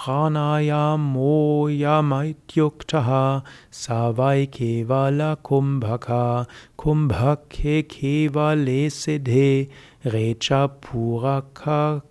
प्राणायामो यमैत्युक्तः स वै केवलकुम्भका कुम्भके केवले सिद्धे रेच पूरकव्याजिते